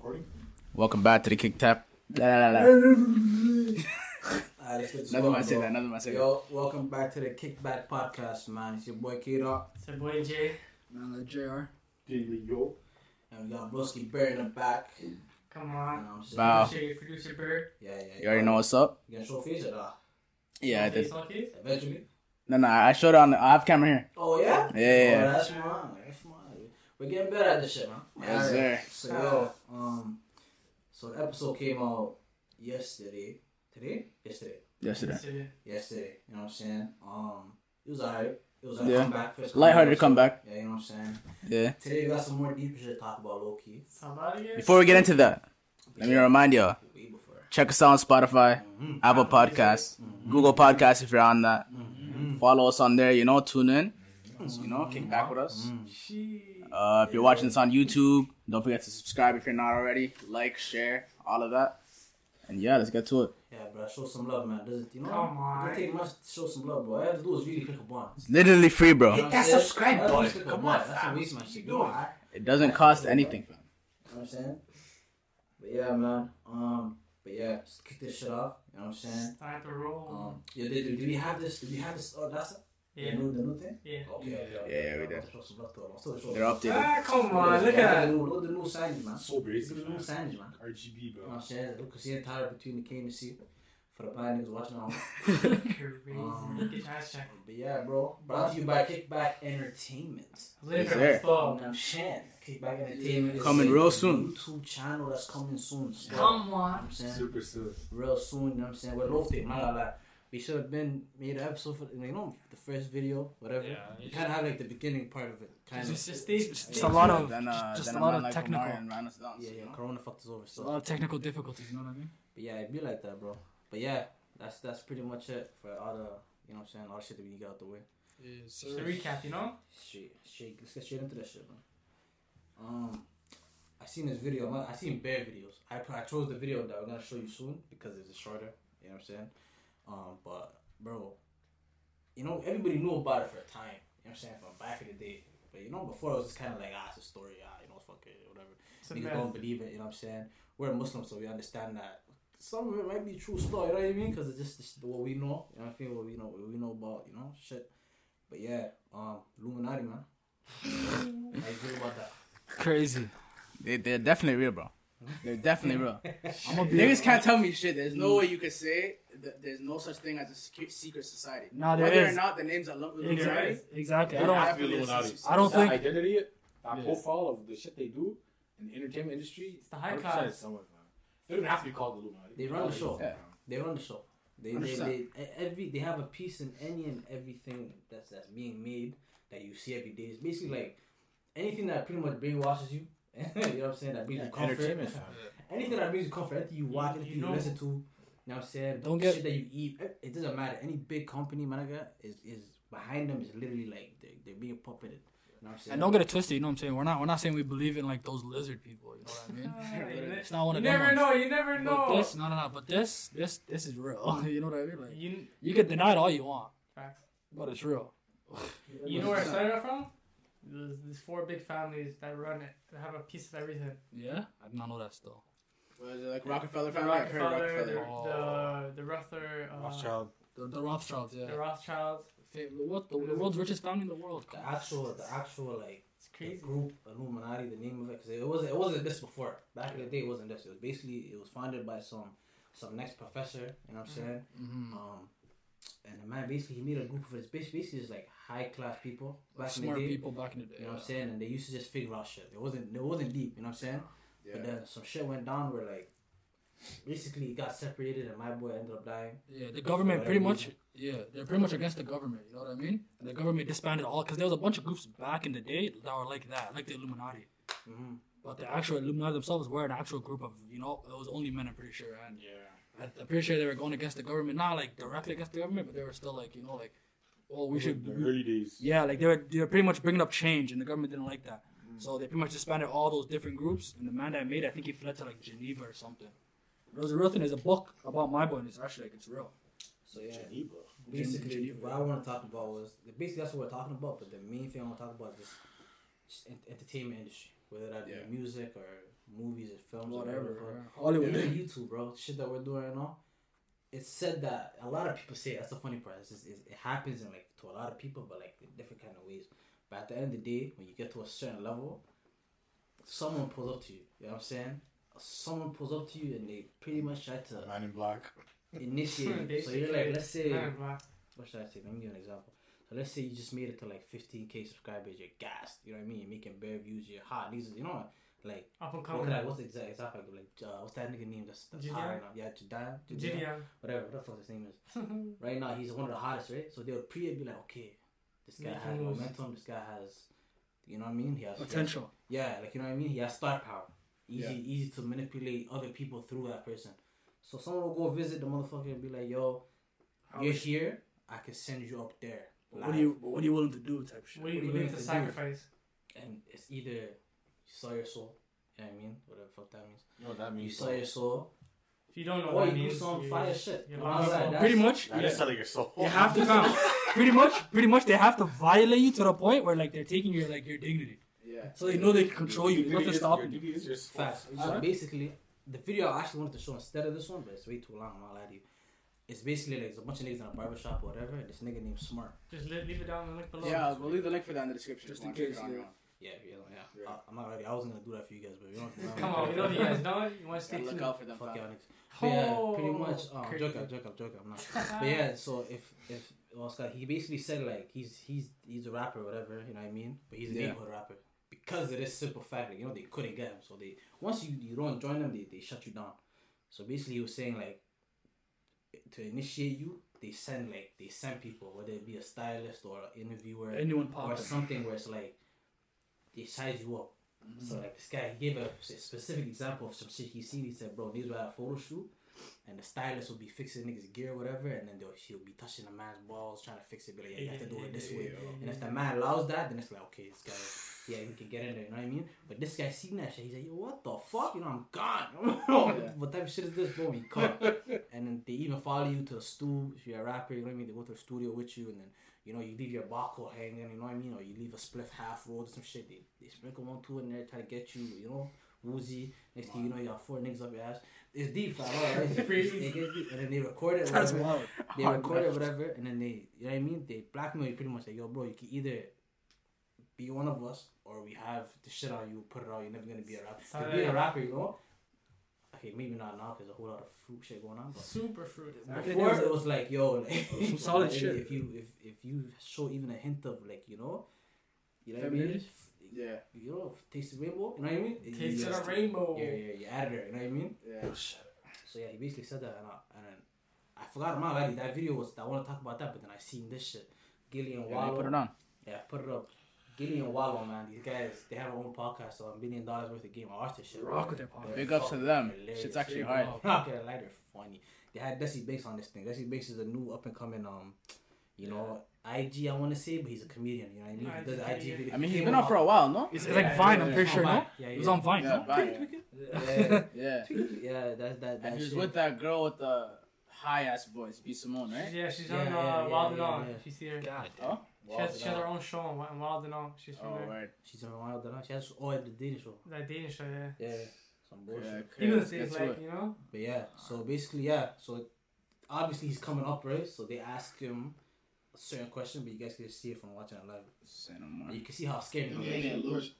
Recording? Welcome back to the Kick Tap. La, la, la, la. Alright, let's get this Another going, man say bro. that. Another man say that. Yo, welcome back to the Kickback Podcast, man. It's your boy Kira, It's your boy Jay. Man, like JR. Daily Yo. and we got Broski Bear in the back. You Come know on. what I'm saying? Wow. Producer, producer Bird. Yeah, yeah. You already know what's up? You gonna show face or not? Yeah, I Okay, did. okay. Eventually. No, no, I showed it on the. I have camera here. Oh yeah. Yeah, yeah, yeah. Oh, that's smart. That's smart. We're getting better at this shit, man. Yes, Alright, sir. So yo, um, so the episode came out yesterday. Today? Yesterday. Yesterday. Yesterday. Yesterday. You know what I'm saying? Um, it was alright. It was a Yeah. comeback. First Lighthearted comeback. comeback. Yeah, you know what I'm saying. Yeah. Today we got some more deep shit to talk about, low key. Somebody again? Before we get into that, let me remind y'all. Check us out on Spotify, Mhm. Apple Podcasts, Google Podcasts if you're on that. Follow us on there. You know, tune in. You know, kick back with us. She. Uh, if you're watching this on YouTube, don't forget to subscribe if you're not already. Like, share, all of that. And yeah, let's get to it. Yeah, bro, show some love, man. Does it, you know? Come It on. doesn't take much to show some love, bro. All you have to do is really click a button. It's literally free, bro. You know what I'm saying? All you have to do is click a. That's how waste my shit. You know It doesn't cost anything. fam. I'm saying? But yeah, man. Um, but yeah, let's kick this shit off. You know what I'm saying? Time to roll. Um, yeah, did, did, did we have this? Did we have this? Oh, that's yeah. the new, the new thing. Yeah. Okay. Yeah, yeah, we did. Show some love to them. Still show They're some- updated. Ah, come on. Look at that. new, look at the new signage, man. So Look basic, at the new man. signage, man. RGB, You know what bro. I'm saying? Look, see the entire between the K and the C. For the blind niggas watching at home. Crazy. Um, Get your ass checked. But yeah, bro. Brought to you by Kickback Entertainment. Live Yes, for. You know install. what I'm saying? Kickback Entertainment. Coming real soon. YouTube channel that's coming soon. So, Come You know on. I'm saying? Super soon. Real soon, you know what I'm saying? We're loafed it, man. Like, we should have been made an episode for, you know, the first video, whatever. Yeah, We kind of have like the beginning part of it. Kind Just, of. just stay. It's stay just a lot of- Then, uh, just then a a lot of like technical- Omicron ran us Yeah, you yeah. know? Corona fucked us over. It's a lot of technical difficulties, you know what I mean? But yeah, it'd be like that, bro. But yeah, that's that's pretty much it for all the, you know what I'm saying, all the shit that we get out the way. Yes, Just to recap, you know? Straight, straight, let's get straight into that shit, man. Um, I seen this video. I'm- I seen bare videos. I I chose the video that we're gonna show you soon because it's shorter. You know what I'm saying? Um, but bro, you know everybody knew about it for a time. You know what I'm saying from back in the day. But you know before it was just kind of like ah, it's a story. Ah, you know, fuck it, whatever. It's Niggas don't believe it. You know what I'm saying? We're Muslims, so we understand that some of it might be true story. You know what I mean? Because it's just the- what we know. You know what I mean? What we know. What we know about. You know shit. But yeah, um, Illuminati, man. How you feel about that? Crazy. They, they're definitely real, bro. They're definitely real. I'm gonna be. Niggas can't tell me shit. There's no mm. way you can say that there's no such thing as a secu- secret society. No, there Whether is. or not the names are lo- Exactly. Illuminati. Exactly. I don't. has to be Illuminati. I don't That think- identity, that Yeah. profile of the shit they do in the entertainment industry. It's the high 100% class. is someone, man. They don't have to be called Illuminati. They run the show. Yeah. They run the show. They, they, 100%. they, e- every they have a piece in any and everything that's that's being made that you see every day. It's basically like anything that pretty much brainwashes you. you know what I'm saying? That brings you comfort. Entertainment, anything that brings you comfort, anything you watch, anything you you, know- listen to. You know what I'm saying? Don't get- shit that you eat. It, it doesn't matter. Any big company, man, like that, is is behind them is literally like they're, they're being puppeted. You know what I'm saying? And don't get it twisted. You know what I'm saying? We're not. We're not saying we believe in like those lizard people. You know what I mean? It's not one You of them You never ones. know. You never know. But this, no, no, no. But this, this, this is real. you know what I mean? Like You, you can deny it all you want, facts. but it's real. You know where it started from? There's these four big families that run it. That have a piece of everything. Yeah, I did not know that still. Was it like Rockefeller family? I've heard Rockefeller, the, Rockefeller. the, the Ruther, uh, Rothschild. The, the Rothschilds, yeah. the Rothschilds. What the, the world's richest family in the world? the actual, the actual like It's the crazy. group Illuminati, the name of it, because it wasn't it wasn't this before. Back in the day, it wasn't this. It was basically it was founded by some some next professor. You know what I'm saying? Mm-hmm. Um, and the man basically he made a group of his basically just like high class people back in Smart the day. people back in the day. You know what I'm saying? And they used to just figure out shit. It wasn't it wasn't deep. You know what I'm saying? Yeah. But then some shit went down where like basically it got separated and my boy ended up dying. Yeah, the government pretty much. reason. Yeah, they're pretty much against the government. You know what I mean? And the government disbanded all because there was a bunch of groups back in the day that were like that, like the Illuminati. Mm-hmm. But the actual Illuminati themselves were an actual group of, you know, it was only men. I'm pretty sure, and Yeah. I- I'm pretty sure they were going against the government, not like directly against the government, but they were still like, you know, like, oh, we should. The early days. Yeah, like they were they were pretty much bringing up change, and the government didn't like that. Mm. So they pretty much disbanded all those different groups, and the man that made it, I think he fled to like Geneva or something. It was a real thing. There's a book about my boy, and it's actually like it's real. So yeah, Geneva. basically Geneva. what I want to talk about was basically that's what we're talking about. But the main thing I want to talk about is just, just entertainment industry. whether that be Yeah. music or movies or films or Whatever. whatever. yeah. Hollywood. Even YouTube, bro. Shit that we're doing right now. It's said that a lot of people say that's the funny part. It's just, it's, it happens in like to a lot of people, but like in different kind of ways. But at the end of the day, when you get to a certain level, someone pulls up to you. You know what I'm saying? Someone pulls up to you and they pretty much try to Man in black. initiate. So you're like, let's say, Man in black. what should I say? Let me give you an example. So let's say you just made it to like 15k subscribers. You're gassed. You know what I mean? You're making bare views. You're hot. These, you know, like Up and coming. could what's the exact example? Like, uh, what's that nigga name? That's, that's hot JiDion? right now. Yeah, JiDion. JiDion. Whatever. What the fuck his name is? right now he's one of the hottest, right? So they would pre be like, okay, this guy Making has moves. momentum. This guy has, you know what I mean? He has he has- Potential. yeah, like you know what I mean. He has star power. Easy, Yeah. easy to manipulate other people through that person. So someone will go visit the motherfucker and be like, yo, How you're is- here. I can send you up there. What are you What are you willing to do? Type shit. What are you What do you willing mean to to do? sacrifice? And it's either you sell your soul. You know what I mean? Whatever the fuck that means. You know what that means. You means? sell your soul, If you don't know what you that means, some you- fire shit. you're You know lost. what I'm saying? Pretty much. That yeah. is selling your soul. You have to fam. pretty much, pretty much, they have to violate you to the point where like they're taking your like your dignity, Yeah. so they know they can control you. There's nothing stopping you. Your duty is your soul. Facts. So basically, the video I actually wanted to show instead of this one, but it's way too long. I'm not lie to you. It's basically like there's a bunch of niggas in a barber shop or whatever. And this nigga named Smart. Just leave, leave it down in the link below. Yeah, we'll leave the link for that in the description. Just in case, it out yeah. Your own. Yeah, yeah, yeah. Yeah. I, I'm not ready. I wasn't gonna do that for you guys, but you don't. Come on, you know you guys know it. You want to stay Gotta look tuned. out for them. Fuck fam. y'all niggas. But yeah, Oh, pretty much. Um, crazy. joke, I'm joke, I'm joke, I'm not. But yeah, so if if well, Scott, he basically said like he's he's he's a rapper, or whatever. You know what I mean? But he's a Yeah. neighborhood rapper because of this simple fact. Like, you know, they couldn't get him, so they once you you don't join them, they they shut you down. So basically, he was saying like to initiate you, they send like they send people, whether it be a stylist or an interviewer Anyone or something where it's like they size you up. Mm-hmm. So like this guy, he gave a specific example of some shit he seen. He said, "Bro, these were at a photo shoot, and the stylist will be fixing niggas' gear, or whatever, and then they'll, he'll be touching the man's balls, trying to fix it. Be like, yeah, you have to do it this way. And if the man allows that, then it's like, okay, this guy, yeah, he can get in there. You know what I mean? But this guy seen that shit. He's like, yo, what the fuck? You know, I'm gone. What type of shit is this, bro? He caught. and then they even follow you to a stool if you're a rapper. You know what I mean? They go to the studio with you, and then you know you leave your barcode hanging. You know what I mean? Or you leave a spliff half rolled or some shit. They they sprinkle one two in there, try to get you. You know, woozy. Next thing you know, you got four niggas up your ass. It's deep, fam. right? It's Crazy. They get deep, and then they record it. That's whatever. wild. They record it, whatever, and then they, you know what I mean? They blackmail you pretty much like, yo, bro, you can either be one of us or we have the shit on you, put it out. You're never gonna be a rapper. 'Cause being a rapper, you know. Okay, maybe not now because a whole lot of fruit shit going on. But Super fruit. before it was like, yo, like, Some solid if, shit. If you if if you show even a hint of like, you know, you know what I mean? Yeah. You know, taste the rainbow. You know what I mean? Taste of the rainbow. Yeah, yeah, you added her. You know what I mean? Yeah. Oh, so yeah, he basically said that, and I, and then I forgot my like that video was. I want to talk about that, but then I seen this shit. Gillie and Yeah, Wallo. put it on. Yeah, put it up. Gillie and Wallo, man, these guys they have their own podcast, so a million dollars worth of game. I watched this shit. Rock with their podcast. Big ups to them. hilarious. Shit's actually hard. up. Not gonna they're funny. They had Desi Banks on this thing. Desi Banks is a new up and coming um, you know, IG I want to say, but he's a comedian. You know what I mean? He does IG, IG yeah. video. I mean, He he's came been on for a while, no? It's Yeah, like yeah, Vine. yeah, I'm pretty sure. No, Vine. Yeah, it was on Vine. Yeah, no? Vine. Yeah, Yeah. yeah, that's that. that And he was with that girl with the high ass voice, B Simone, right? Yeah, she's Yeah, on uh, yeah, Wild yeah, and On. yeah. She's here. God. Oh, She has, she has her own show on Wi- on Wild and On. She's from oh, there. right. She's on Wild and Out. She has all at the dating show. That dating show, yeah. Yeah, some bullshit. Yeah, He okay, was let's it's like, it. you know, But yeah, so basically, yeah. So obviously he's coming up, right? So they ask him a certain question, but you guys can see it from watching it live. Say no you can see how scared Let he me is. ask you a question.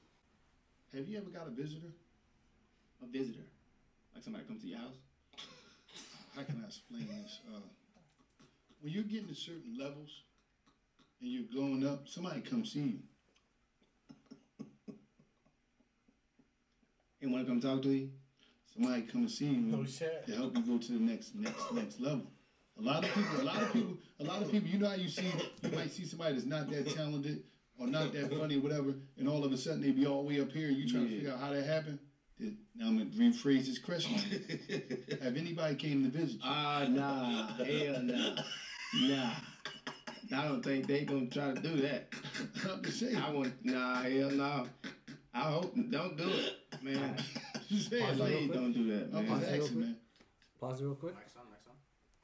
Have you ever got a visitor? A visitor. Like somebody come to your house. How can I explain this? Uh, when you're getting to certain levels and you're going up, somebody comes see you. And wanna come talk to you? Somebody comes see you No shit. to help you go to the next, next, next level. A lot of people, a lot of people, a lot of people. You know how you see, you might see somebody that's not that talented or not that funny, whatever, and all of a sudden they be all the way up here, and you trying to figure out how that happened. Now I'm gonna rephrase this question. Have anybody came to visit you? Ah, nah. Hell nah. Nah. I don't think they gonna try to do that. I'm just saying. I want nah, hell no. I hope don't do it, man. Just saying, Please don't do that, I'm man. just asking, man. Pause real quick. Next one, next one.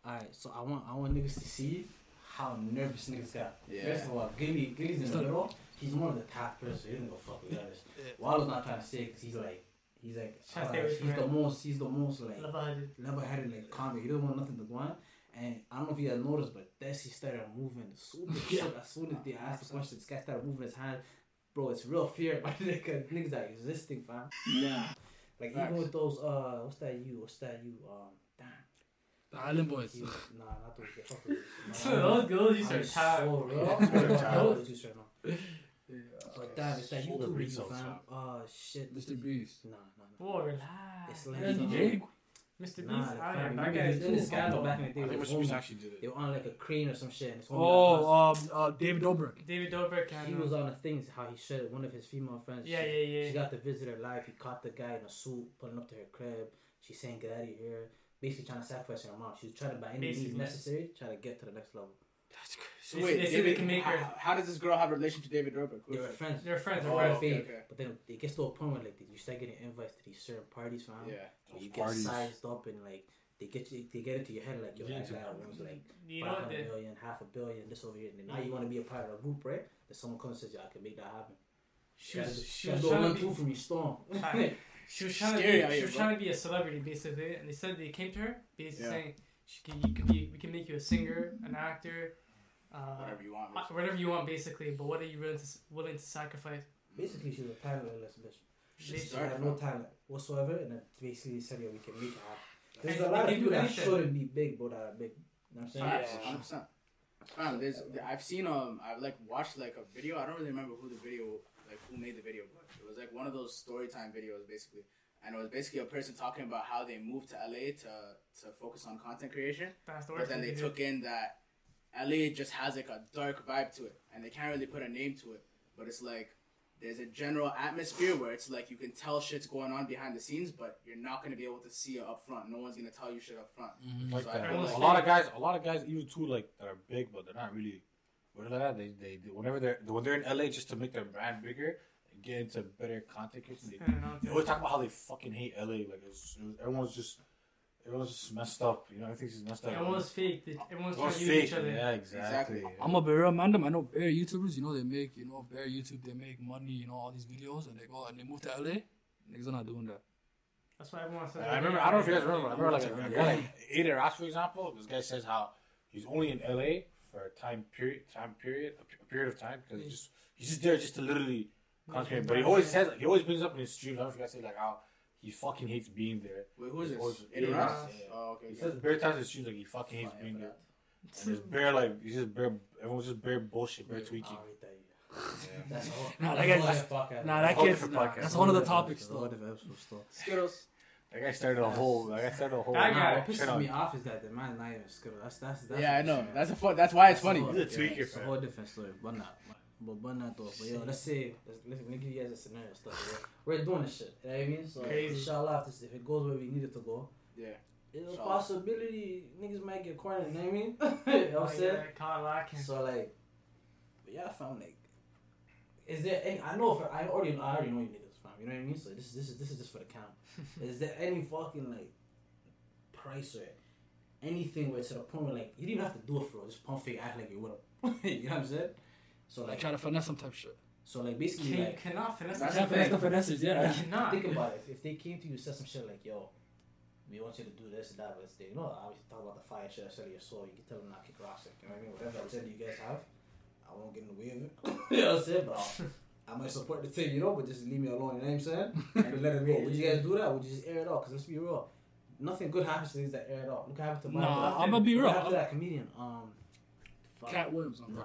Alright, so I want I want niggas to see how nervous niggas got. Yeah. First of all, Gillie, Gillie's in the middle. he's more of the top person. He doesn't go fuck with others. Wallo's not trying to say because he's like he's like Trying to uh, stay he's the it. most he's the most like Level-headed. level headed like calm. He don't want nothing to go on. And I don't know if you guys noticed, but Desi started moving super quick. As soon as they asked the question, this guy started moving his hand. Bro, it's real fear. My nigga, niggas are existing, fam. Nah. Like Facts. even with those, uh, what's that you? What's that you? Um, damn. The Island Boys. He was- nah, not those. the fuck those. Those girls used I'm to so real. Very I'm tired. those dudes right now. But damn, it's that YouTube breaks you, out, fam. fam. Oh shit. Mr. Beast. Nah, nah, nah. Whoa, relax. It's like Yeah, some- DJ. Mr. Beast. Nah, I fam, am. That remember guy is in this cool. scandal back in the day. I think Mr. Beast actually did it. They were on like a crane or some shit. And his homie. Oh, um, uh, David Dobrik. David Dobrik he was on the things how he shot one of his female friends. Yeah, she, yeah, yeah. She got to visit her live. He caught the guy in a suit pulling up to her crib. She's saying, "Get out of here." Basically trying to sacrifice her mom. She was trying to by any means necessary try to get to the next level. That's crazy. So wait, they say David, they can make how, her- how does this girl have a relation to David Dobrik? They were friends. They're friends. They Oh, were They're okay, okay. But then it gets to a point where like you start getting invites to these certain parties, fam. Yeah. where you Those get sized up and like they get you, they get into your head like yo Yeah, that guy to- owns like You know five what? hundred the- million, half a billion, this over here, and then now mm. you want to be a part of a group, right? Then someone comes and says, "Yeah, I can make that happen." She was. She Gotta was do trying to be. from your storm. She was trying to be, she was trying to be a celebrity basically, and they said they came to her basically Yeah. saying she can, you can be we can make you a singer, an actor, uh, Whatever you want. uh, whatever you want basically. But what are you willing to willing to sacrifice? Basically, she's a talentless bitch. They- She had no talent whatsoever, and then basically said, "Yeah, we can make it happen." There's They- a lot of can people that shouldn't be big, but that are big. You know what I'm saying? Facts, Yeah. 100%. Fam, there's, I've seen um, I've like watched like a video. I don't really remember who the video, like who made the video, but it was like one of those story time videos basically, and it was basically a person talking about how they moved to LA to to focus on content creation, but then they to took in that LA just has like a dark vibe to it, and they can't really put a name to it, but it's like there's a general atmosphere where it's like you can tell shit's going on behind the scenes, but you're not gonna be able to see it up front. No one's gonna tell you shit up front. Mm-hmm. Like So I that. feel a lot of guys, a lot of guys, even too, like that are big, but they're not really. What like that? They, they, they whenever they're when they're in LA, just to make their brand bigger, and get into better content. They, I don't know. they always talk about how they fucking hate LA. Like it's, it was, everyone's just, everyone's just messed up. You know, everything's just messed up. Everyone's fake. They- Everyone's trying to use fake. each other. Yeah, exactly. Exactly. I'm a bear man. I know bear YouTubers. You know they make you know bear YouTube. They make money. You know all these videos, and they go and they move to LA. Niggas are not doing that. That's why everyone says. I remember. I don't know if you guys remember. I remember like a, a guy like Adin Ross, for example. This guy says how he's only in LA for a time period, time period, a, p- a period of time because he's just he's just there just to literally concentrate. But he always says he always brings up in his streams. I don't know if you guys say like how he fucking hates being there. Wait, who is He's this? always- Adin Adin Ross? Ross, yeah. Oh, okay. He okay. says bare times in his streams like he fucking hates being there. And it's bare like he's just bare. Everyone's just bare bullshit, bare tweaking. I'll rate that. That's all. Nah, that all guy's- I fuck at. Nah, that whole kid's different nah, podcast. that's one of the topics That's a whole though. different episode still. Skittles. That guy started a whole. That guy started a whole. That guy- what shit pisses on- me off is that the man not even Skittle. That's that's that's. Yeah, I a- know. That's a fun. That's why it's funny. He's a tweaker, It's a fam. whole different story, but not. But but not though. But yo, let's say let's, let's let me give you guys a scenario stuff. We're, we're doing this shit. You know what I mean? So Crazy. inshallah, if, this, if it goes where we need it to go, Yeah. It's a possibility niggas might get cornered. You know what I mean? you know what I'm saying? Lacking. So like, but yeah, fam. Like, is there any? I know for I already I already know you niggas, fam. You know what I mean? So this is this is this is just for the count. is there any fucking like price or anything where it's to the point where like you didn't even have to do it for just pump fake, act like you would have. you know what I'm saying? So Like like, try to finesse some type of shit. so like basically Can, you like. cannot finesse That's Can't finesse the finesses, You yeah. cannot. Think about it. If, if they came to you and said some shit like, "Yo, we want you to do this and that," but it's they, you know, obviously talk about the fire shit, I sell your soul. You can tell them not to kick rocks. Like, you know what I mean? Whatever agenda you guys have, I won't get in the way of it. you know what I'm saying? But I'll, I might support the team, you know, but just leave me alone. You know what I'm saying? And let it go. Would you guys do that? Would you just air it out? Cause let's be real. Nothing good happens to things that air it out. Look what happened to my Nah, what I'm gonna be real. happened to that comedian. Um, fuck. Katt Williams. No, no, no.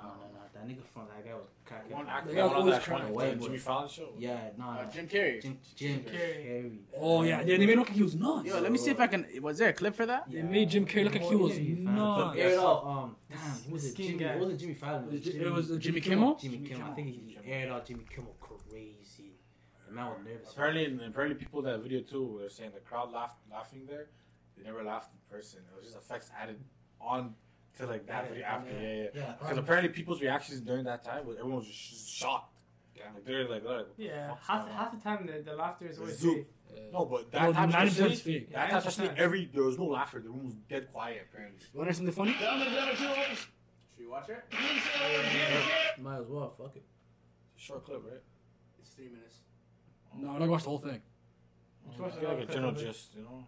That nigga from that guy was cracking. One actor They got on that trying one, to that wait, Jimmy. Fallon show. Yeah, nah. Uh, Jim Carrey. Jim, Jim Carrey. Carrey. Oh yeah, they, they made it look like he was nuts. Yo, let me see if I can. Was there a clip for that? They made Jim Carrey look like he was nuts. Air it out. Um, damn, who was it? Skin Jimmy, guy. it wasn't Jimmy Fallon. It was, Jimmy, it was Jimmy Jimmy Kimmel. Jimmy Jimmy Kimmel. I Kimmel. think he aired out Jimmy Kimmel crazy. The man was nervous. Apparently, and apparently, people that video too were saying the crowd laughed, laughing there. They never laughed in person. It was just effects added on to like that Added video on after. there. Yeah, yeah. Yeah, Because apparently, people's reactions during that time was everyone was just shocked. Like they're like, like Yeah, half, going on? half the time the, the laughter is always Zoom. fake. No, but That that was time 90% especially, fake. that time especially 90%. every there was no laughter. The room was dead quiet. Apparently. You want to hear something funny? Should we watch it? Might as well. Fuck it. Short clip, right? It's three minutes. No, I'm not gonna watch the whole thing. Just watch Get the like a clip general gist, you know.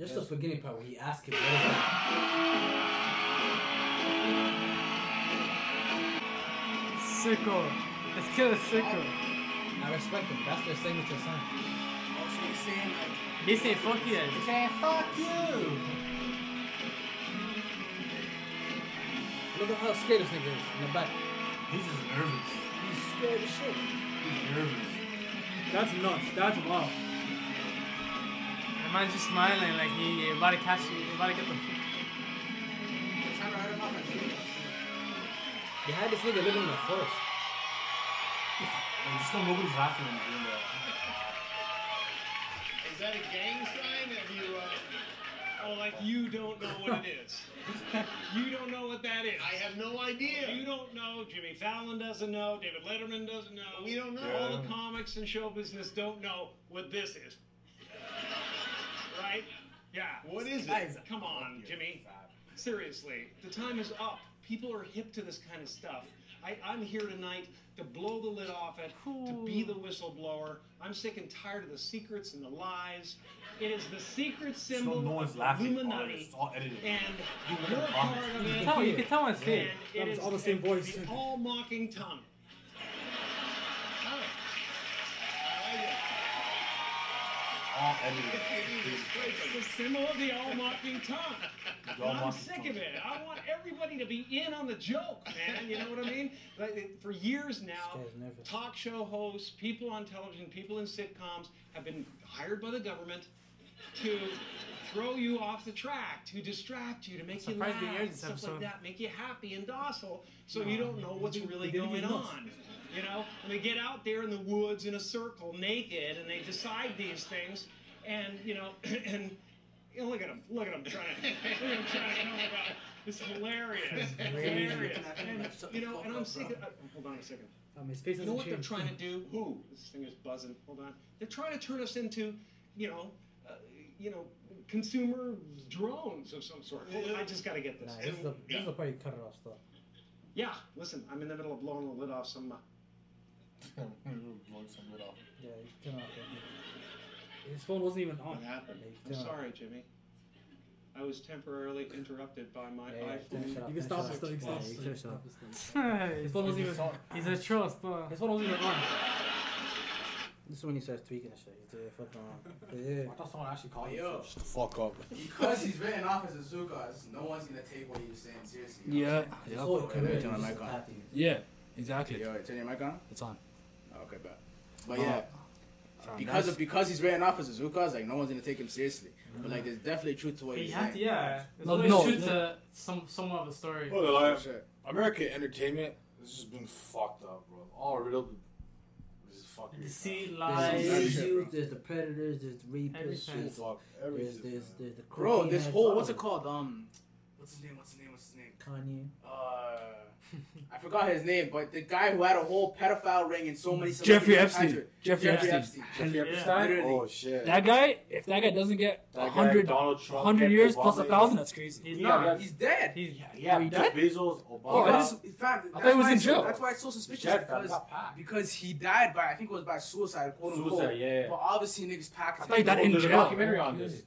Just the beginning part where he asked him, what is that? Sicko. Let's kill a sicko. I respect him. That's their signature sign. Also, he's saying like, He's saying fuck you. he's saying fuck you. Look at how scared this nigga is in the back. He's just nervous. He's scared as shit. He's nervous. That's nuts. That's wild. The man's just smiling like he about to catch you. About to get the. They're trying to write him off and shoot us. They had this nigga living in the forest. And just know nobody's laughing when you're doing that. Is that a gang sign? Have you, uh, oh, like you don't know what it is. you don't know what that is. I have no idea. You don't know. Jimmy Fallon doesn't know. David Letterman doesn't know. We don't know. All the comics and show business don't know what this is. Right? Yeah. What is it? Come on, Jimmy. Seriously, the time is up. People are hip to this kind of stuff. I, I'm here tonight to blow the lid off it, to be the whistleblower. I'm sick and tired of the secrets and the lies. It is the secret symbol know no one's of laughing. All of Illuminati, it's all edited. and You you're part promise. of You can tell, you can tell on And stage. It's all the same voice. The all mocking tongue. All edited. It's the symbol of the all mocking tongue. All I'm sick tongue. of it. I want everybody to be in on the joke, man. You know what I mean? Like, it- for years now, This guy's nervous. talk show hosts, people on television, people in sitcoms have been hired by the government to throw you off the track, to distract you, to make you Surprised laugh, they and stuff episode. like that, make you happy and docile, so you don't know what's really going get nuts. on. You know, and they get out there in the woods in a circle, naked, and they decide these things, and you know, and you know, look at them, look at them trying to, look at them trying to. Oh my god, it's hilarious, hilarious. And, you know, and I'm sick. Of, uh, hold on a second. Um, his face You know hasn't what they're trying to do? Who? This thing is buzzing. Hold on. They're trying to turn us into, you know, you know, consumer drones of some sort. Hold on, I just got to get this. Nah, this is the, this is the part you cut it off stuff. Yeah, listen, I'm in the middle of blowing the lid off some. Uh, Blowing some lid off. Yeah, you turn it off. yeah. His phone wasn't even on. what happened? Yeah, I'm turn off. sorry, Jimmy. I was temporarily interrupted by my Yeah, yeah, iPhone. it off, You can stop off. it still, you can stop you it can still. turn it off. His phone wasn't even. on. He's a troll still. His phone wasn't even on. This is when he starts tweaking and shit. He's doing fucking Yeah. I thought someone actually called Oh, you. yo. Shut the fuck up. Because he's written off as a Zukas, no one's gonna take what he was saying seriously. you know Yeah. what I'm His Yep. whole Wait, career turn is my mic on. Yeah. Exactly. Yo, turn your mic on? It's on. Oh, okay, bet. But oh. yeah, Fam, because that's- of because he's written off as a Zukas, like no one's gonna take him seriously. But like, mm. there's definitely truth to what But he's you have to, saying. yeah. There's No, always no, truth no. to some somewhat of a story. Well, like, For sure. American entertainment has just been fucked up, bro. All riddled with this fucking Deceit, There's lies. The shit, issues, bro. there's the predators, there's the rapists, Everything. there's, Fuck there's, there's, there's the Bro, this whole what's it called? Um, what's his name? What's his name? What's his name? Kanye. Uh, I forgot his name, but the guy who had a whole pedophile ring in so many. Jeffrey Epstein. attached. Jeffrey Jeffrey Epstein. Epstein. Jeffrey Yeah. Epstein? Literally. Oh shit. That guy, if that guy doesn't get That guy, 100, Donald Trump, 100 years Obama, plus a thousand, that's crazy. He's Yeah, not. that- He's dead. He's Yeah, he Jeff dead? Bezos, Oh, Obama. that's- That's, in fact, I thought he was why in it's so- jail. That's why it's so suspicious Jeff because, got packed. because he died by I think it was by suicide, quote unquote. Suicide, yeah. But obviously niggas packed. I thought he died Oh, in there's jail. documentary on this.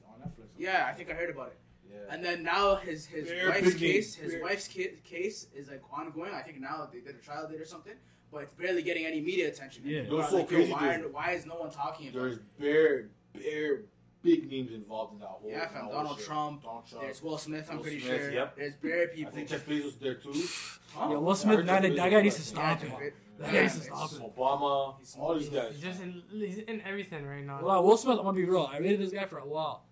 Yeah, I think I heard about it. Yeah. And then now his his Very wife's big case, his Very- wife's ki- case is like ongoing. I think now they did a trial date or something, but it's barely getting any media attention. Yeah. People What's are so like, yo, crazy why, is- why is no one talking about There's it? bare, bare big names involved in that whole. Yeah, that fam. whole Donald shit. Trump. Donald Trump. There's Will Smith. I'm Will pretty Smith, sure. yep. There's bare I people. think Jeff Bezos there too. Huh? Yo, Will Smith, heard man, that guy needs was to Yeah, stop it. it- That yeah, guy needs to it's- stop it. Obama, He's- all these guys. He's just in, he's in everything right now. Well, Will Smith, I'm gonna be real. I rated this guy for a while,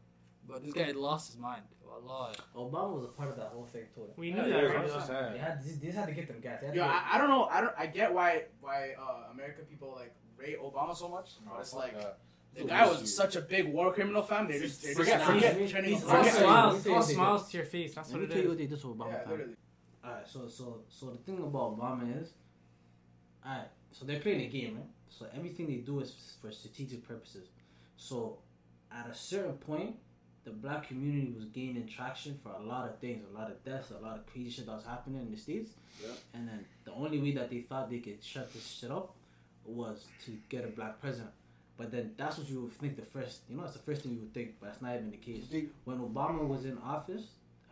but this guy lost his mind. A lot. Obama was a part of that whole thing too. we knew yeah, that. that's right? what They had, they just had to get them guys. They had to Yo, get- I, I don't know. I don't. I get why why uh, American people like rate Obama so much, but it's like Uh, the guy was such a big war criminal. Fam, they just they Forget- just forget- turning- turning he's him all smiles. Let all smiles to your face. That's Let me tell you what they did to Obama. Yeah, fam. literally. Alright, so so so the thing about Obama is, alright, so they're playing a game, right? So everything they do is for strategic purposes. So at a certain point, the black community was gaining traction for a lot of things, a lot of deaths, a lot of crazy shit that was happening in the states. Yeah. And then the only way that they thought they could shut this shit up was to get a black president. But then that's what you would think the first, you know, that's the first thing you would think, but that's not even the case. When Obama was in office,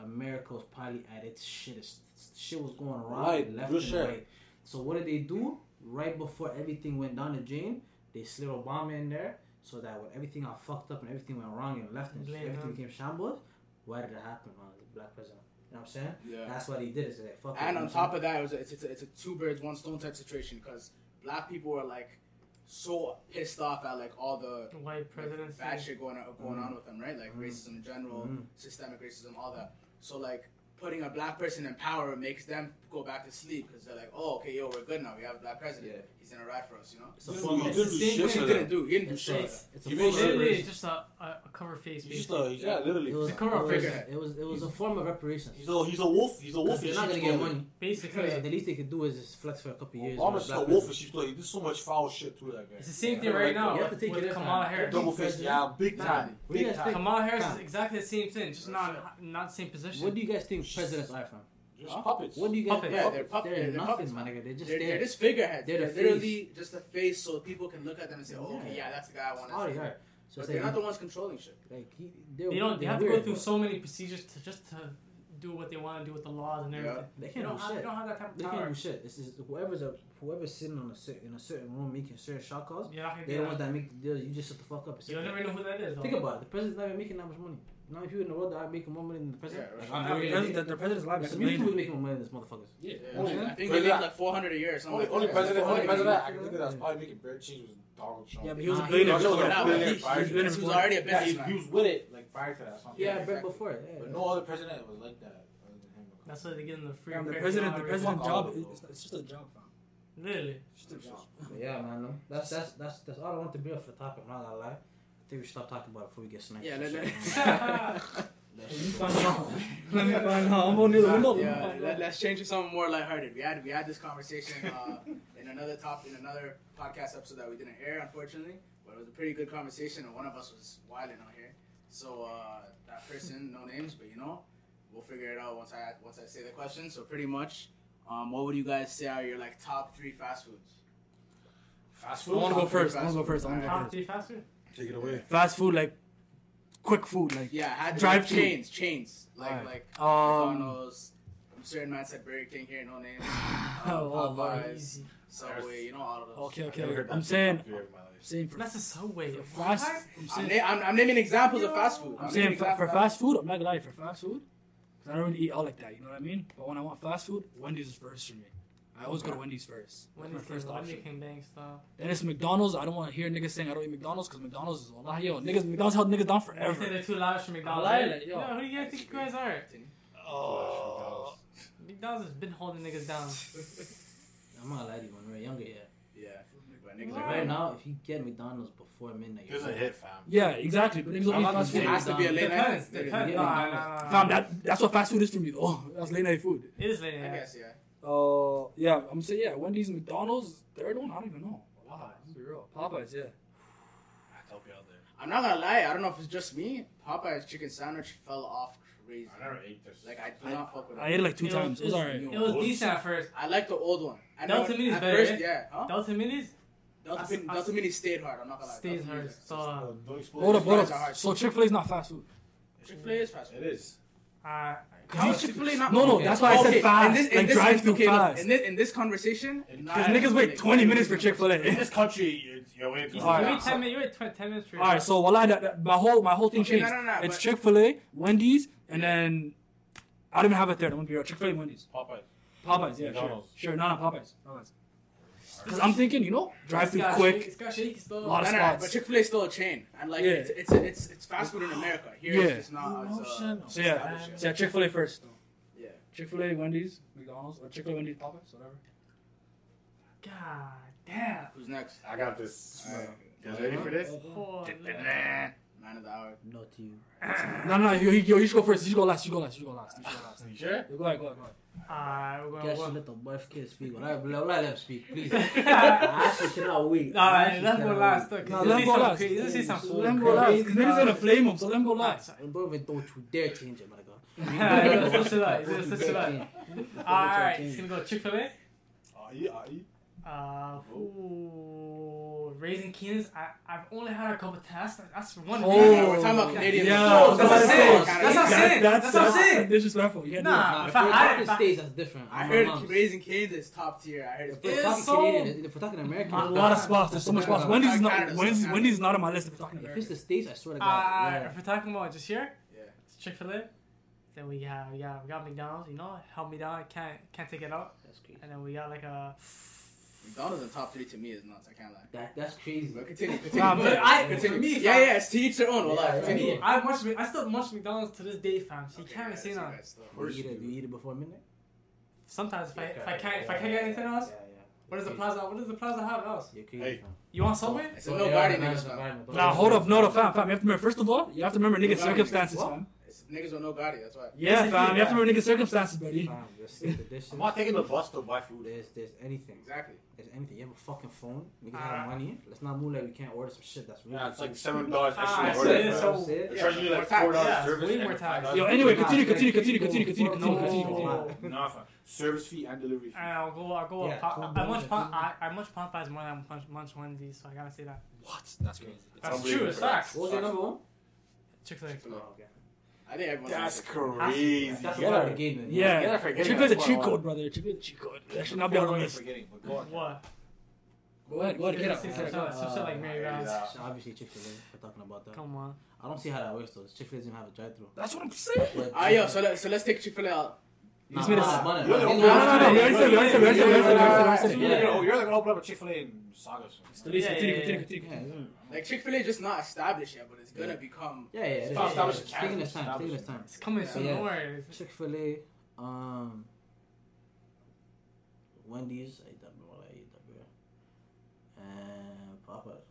America was probably at its shittest. Shit was going wrong Right, left and shit. right. So what did they do? Right before everything went down the drain, they slid Obama in there so that when everything got fucked up and everything went wrong and left and Blame everything him. became shambles, why did it happen on the black president? You know what I'm saying? Yeah. That's what he did. Is like, fuck it, And you know on what I'm top of that, it was a, it's, it's, a, it's a two birds one stone type situation because black people were like so pissed off at like all the White like, presidency. bad shit going on, going Mhm. on with them, right? Like Mhm. racism in general, Mhm. systemic racism, all that. So like putting a black person in power makes them go back to sleep because they're like, oh, okay, yo, we're good now. We have a black president. Yeah. He's gonna ride for us, you know. It's a form of same Which shit he for didn't do. He didn't do it's shit. a, it's a form of Literally, it's just a, a, a cover face. He's just a, yeah, literally. It was, It's a cover it was, figure. it was it was a form of reparations. He's a he's a wolf. He's a wolf. Because in they're not gonna get money. Basically, So the least they could do is just flex for a couple years. Obama's with just a wolf in president. sheep's clothing. So much foul shit to that guy. it's the same thing right now you have to take it Kamala. Harris. Double fist, yeah, big time, What do you big guys time. think? Kamala Harris is exactly the same thing, just not not the same position. What do you guys think presidents iPhone. from? Just puppets. What do you guys? Puppets. Yeah, they're, pup- They're, they're, they're nothing, puppets, my nigga. They're just They're, there. they're just figureheads. They're They're, the literally just a face so people can look at them and say, oh, okay, Yeah. yeah, that's the guy I want Oh, to they see. are. So But they're not the ones controlling shit. like he, they're, don't. They they're have to go through but so many procedures to just to do what they want to do with the laws and everything. They They can't don't do have. They shit. don't have that type of They power. can't do shit. This is whoever's a whoever's sitting on a cer- in a certain room making certain shot calls. You're not gonna They're do the ones that. that make the deals. You just shut the fuck up. and sit you don't never know who that is. Think about it. The president's not even making that much money. You know, people in the world that are making more money than the president. Yeah, like, right. on The every president, the president's live There's is some people amazing. making more money than this motherfuckers. Yeah. Only- I think they make like 400 a year or something. Only, like only president, only president I a can year. think of that's probably making bread cheese was Donald Trump. Yeah, but he was Nah, a he billionaire. was- before No, that. but he- He he was he was already a Yeah, he, businessman. he was with it like prior to that. Something. Yeah, Yeah, exactly. before it. But no other president was like that. other than him. That's why they get in the free. The president, the card, president job, of them. is it's just a job, fam. Literally. It's just a job. Yeah, man. That's that's that's that's all I want to bring up for the topic. I'm not gonna lie. I think we should stop talking about it before we get sniped. Yeah, let- shit. let- Let me find out. Let me find out. I'm on near the window. yeah, let, let's change to something more lighthearted. We had we had this conversation uh, in another top in another podcast episode that we didn't air, unfortunately. But it was a pretty good conversation, and one of us was wilding out here. So uh, that person, no names, but you know, we'll figure it out once I once I say the question. So pretty much, um, what would you guys say are your like top three fast foods? Fast food. I want to go first. I want to go first. I want to go first. Top first. three faster. Take it away. Fast food, like quick food, like Yeah, had Drive like, through. chains, chains, like Alright. like Um, McDonald's. A certain man said Burger King here, no names. Oh, Uh, Popeyes, Subway, you know all of those. Okay, I've okay. I'm saying, in saying for That's a Subway. for fast. I'm I'm, saying, na- I'm, I'm naming examples of fast food. I'm naming saying for, for fast food. I'm not gonna lie. For fast food, 'cause I don't really eat all like that. You know what I mean? But when I want fast food, Wendy's is first for me. I always go to Wendy's first. Wendy's first King, Wendy option. King Bang style. Then it's McDonald's. I don't want to hear niggas saying I don't eat McDonald's because McDonald's is all. Allah. Yo, niggas, McDonald's held niggas down You forever. say they're too lavish for McDonald's. lie, right? like, yo. Yo, who do you guys think you guys are? Oh. McDonald's has been holding niggas down. I'm not gonna lie to you. When we were younger, yeah. Yeah. But niggas Like right now, if you get McDonald's before midnight, There's you're a hit, fam. Yeah, exactly. But niggas don't I'm eat not fast gonna It has to be a late Depends. night. Depends. Yeah, Nah, nah, nah, nah. Fam, that that's what fast food is for me though. That's late night food. It is late I guess, yeah. Uh, yeah, I'm saying yeah. Wendy's, and McDonald's, third one, I don't even know. Wow, I'm be real. Popeyes, yeah. I help you out there. I'm not gonna lie, I don't know if it's just me. Popeye's chicken sandwich fell off crazy. I never ate this. Like, I do not fuck with I it. ate it like two It times. It was alright. It was decent at first. I like the old one. I Delta Mini's at better, first, eh? yeah. Huh? Delta Minis Delta, I- Mini, I- Delta Mini stayed hard, I'm not gonna lie. stays Delta hard. Mini's- So, uh, don't expose Hold up, hold fries are up. hard. So Chick Fil A is not fast food. Chick-fil-A is fast food. It is. uh, How is Chick-fil-A not? No, no, that's why I said fast. in this- in like this- drive through okay, look, fast. In this, in this conversation, Because niggas wait 20 minutes for Chick Fil A. In this country, you're, you're waiting you for wait 10 minutes. You wait 20, 10 minutes for All right, so well, that, that, my whole my whole thing Okay, changed. no, no, it's Chick Fil A, Wendy's, and then I don't even have a third. I'm gonna be real. Chick Fil A, Wendy's, Popeyes. Popeyes. Yeah, sure, McDonald's. sure. No, no, Popeyes. Popeyes. Because I'm thinking, you know, drive through quick. shake- It's got shaky still. Lot of no, no, spots. but Chick Fil A is still a chain, and like Yeah. it's, it's it's it's fast food in America. Here Yeah. it's just not. It's, uh, So yeah, so yeah, Chick Fil A first. Yeah. Chick Fil A, Wendy's, McDonald's, or Chick Fil A, Wendy's, Popeyes, whatever. God damn. Who's next? I got this. Alright. You guys ready for this? Oh, Man of the hour. No to you. No, no, you, you, you should go first. You should go last. You go last. You go last. You should go last. You sure? Go ahead. Go ahead. Go ahead. Uh, Alright, we're Guys going should to let the wife kid speak. Well, I, well, let them speak, please. I go. actually cannot wait. I Alright, actually let's go last. wait. Look, No, let's see him go some last. crazy- Let's see some Let him go last. These niggas gonna flame him, so let him go last. And don't even don't you dare change it, my God. Raising kids, I, I've only had a couple of tests. That's one. Oh, yeah, we're talking about Canadian. Yeah, no, that's what I'm saying. That's what I'm saying. That's what I'm saying. Disrespectful. You can't nah, do it. Nah, if, if I, I, if I, states, that's different. I, I heard. Raising kids is top tier. I heard it. If we're so Canadian, if we're talking American, a lot of spots. There's so much spots. Wendy's is not. Wendy's, Wendy's is not on my list. If we're talking American, if it's the states, I swear to God. Uh, if we're talking about just here, yeah, Chick Fil A. Then we have yeah we got McDonald's. You know, help me down. Can't can't take it out. That's crazy. And then we got like a. McDonald's in top three to me is nuts. I can't lie. That that's crazy. But continue, continue. Nah, but I, continue. For me, fam, yeah, yeah. It's to each their own. Well, yeah, yeah, continue. Yeah. I much, I still munch McDonald's to this day, fam. She okay, can't yeah, say nothing. Do you eat it? You eat it before midnight? Sometimes if I if I can't if I can't get anything else. What does the plaza? What does the plaza have else? Hey. You want Subway? So, no yeah, guarding niggas, fam. Nah, hold up, no, no, fam, fam. You have to remember. First of all, you have to remember niggas' circumstances, fam niggas, niggas don't know Gotti. That's why. Yeah, yeah fam. You have to remember niggas' circumstances, buddy. Fam, just the. I'm not taking the bus to buy food. There's, there's anything. Exactly. There's anything. You have a fucking phone. Niggas uh, have ah. money. Let's not move like we can't order some shit that's really. Yeah, it's like seven dollars extra. Uh, order, it, so, so. Charging you like four dollars yeah, service. Way more time. Yo, anyway, continue, continue, continue, continue, continue, continue, continue, continue. Nah, fam. Service fee and delivery fee. I'll go. I'll go. Yeah, pop, I much. pump. I, I munch pump as more than I munch Wendy's, so I gotta say that. What? That's crazy. That's true. It's facts. What was your number one? Chick Fil A. Oh, I think everyone. That's crazy. That's a lot game. Yeah, yeah. forget. Chico is a cheat code, brother. Chico is a cheat code. That should not be on the list. What? but. What? Get up. Obviously, Chick Fil A. We're talking about that. Come on. I don't see how that works though. Chick Fil A doesn't have a drive-through. That's what I'm saying. Ah, yo. So let so let's take Chick Fil A out. Nah, you just made a. You're the gonna open up a Chick Fil A in Sauga. Like Chick Fil A just not established yet, but it's gonna become. Yeah, yeah. It's not established. Taking its time. Taking its time. It's coming soon. Don't worry. Chick Fil A. Um. Wendy's, AW, AW, and Papa's.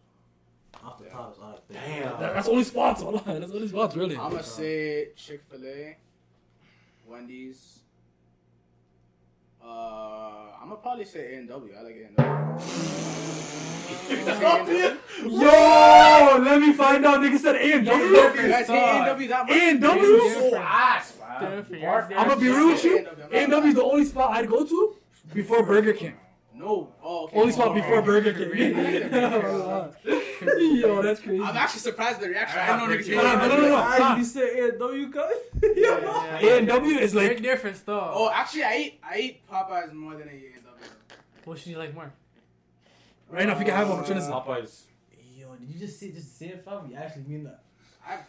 Off the yeah. top, like damn, that's only spots. That's only spots, really. I'm gonna say Chick Fil A, Wendy's, uh, I'm gonna probably say NW. I like NW. Yo, let me find out. Nigga said AMW. AMW. AMW. So ass, I'm gonna be real with you. N W. is the only spot I'd go to before Burger King. No. Oh, okay. Only spot oh, before Burger King. crazy. Yo, that's crazy. I'm actually surprised the reaction. I, I don't know. No, no, no, no. You said A&W. Yeah, yeah, yeah. Is like... They're different stuff. Oh, actually, I eat, I eat Popeyes more than I eat What should you like more? Right now, if you can have opportunities. Popeyes. Yo, did you just say, just say it, fam? You actually mean that.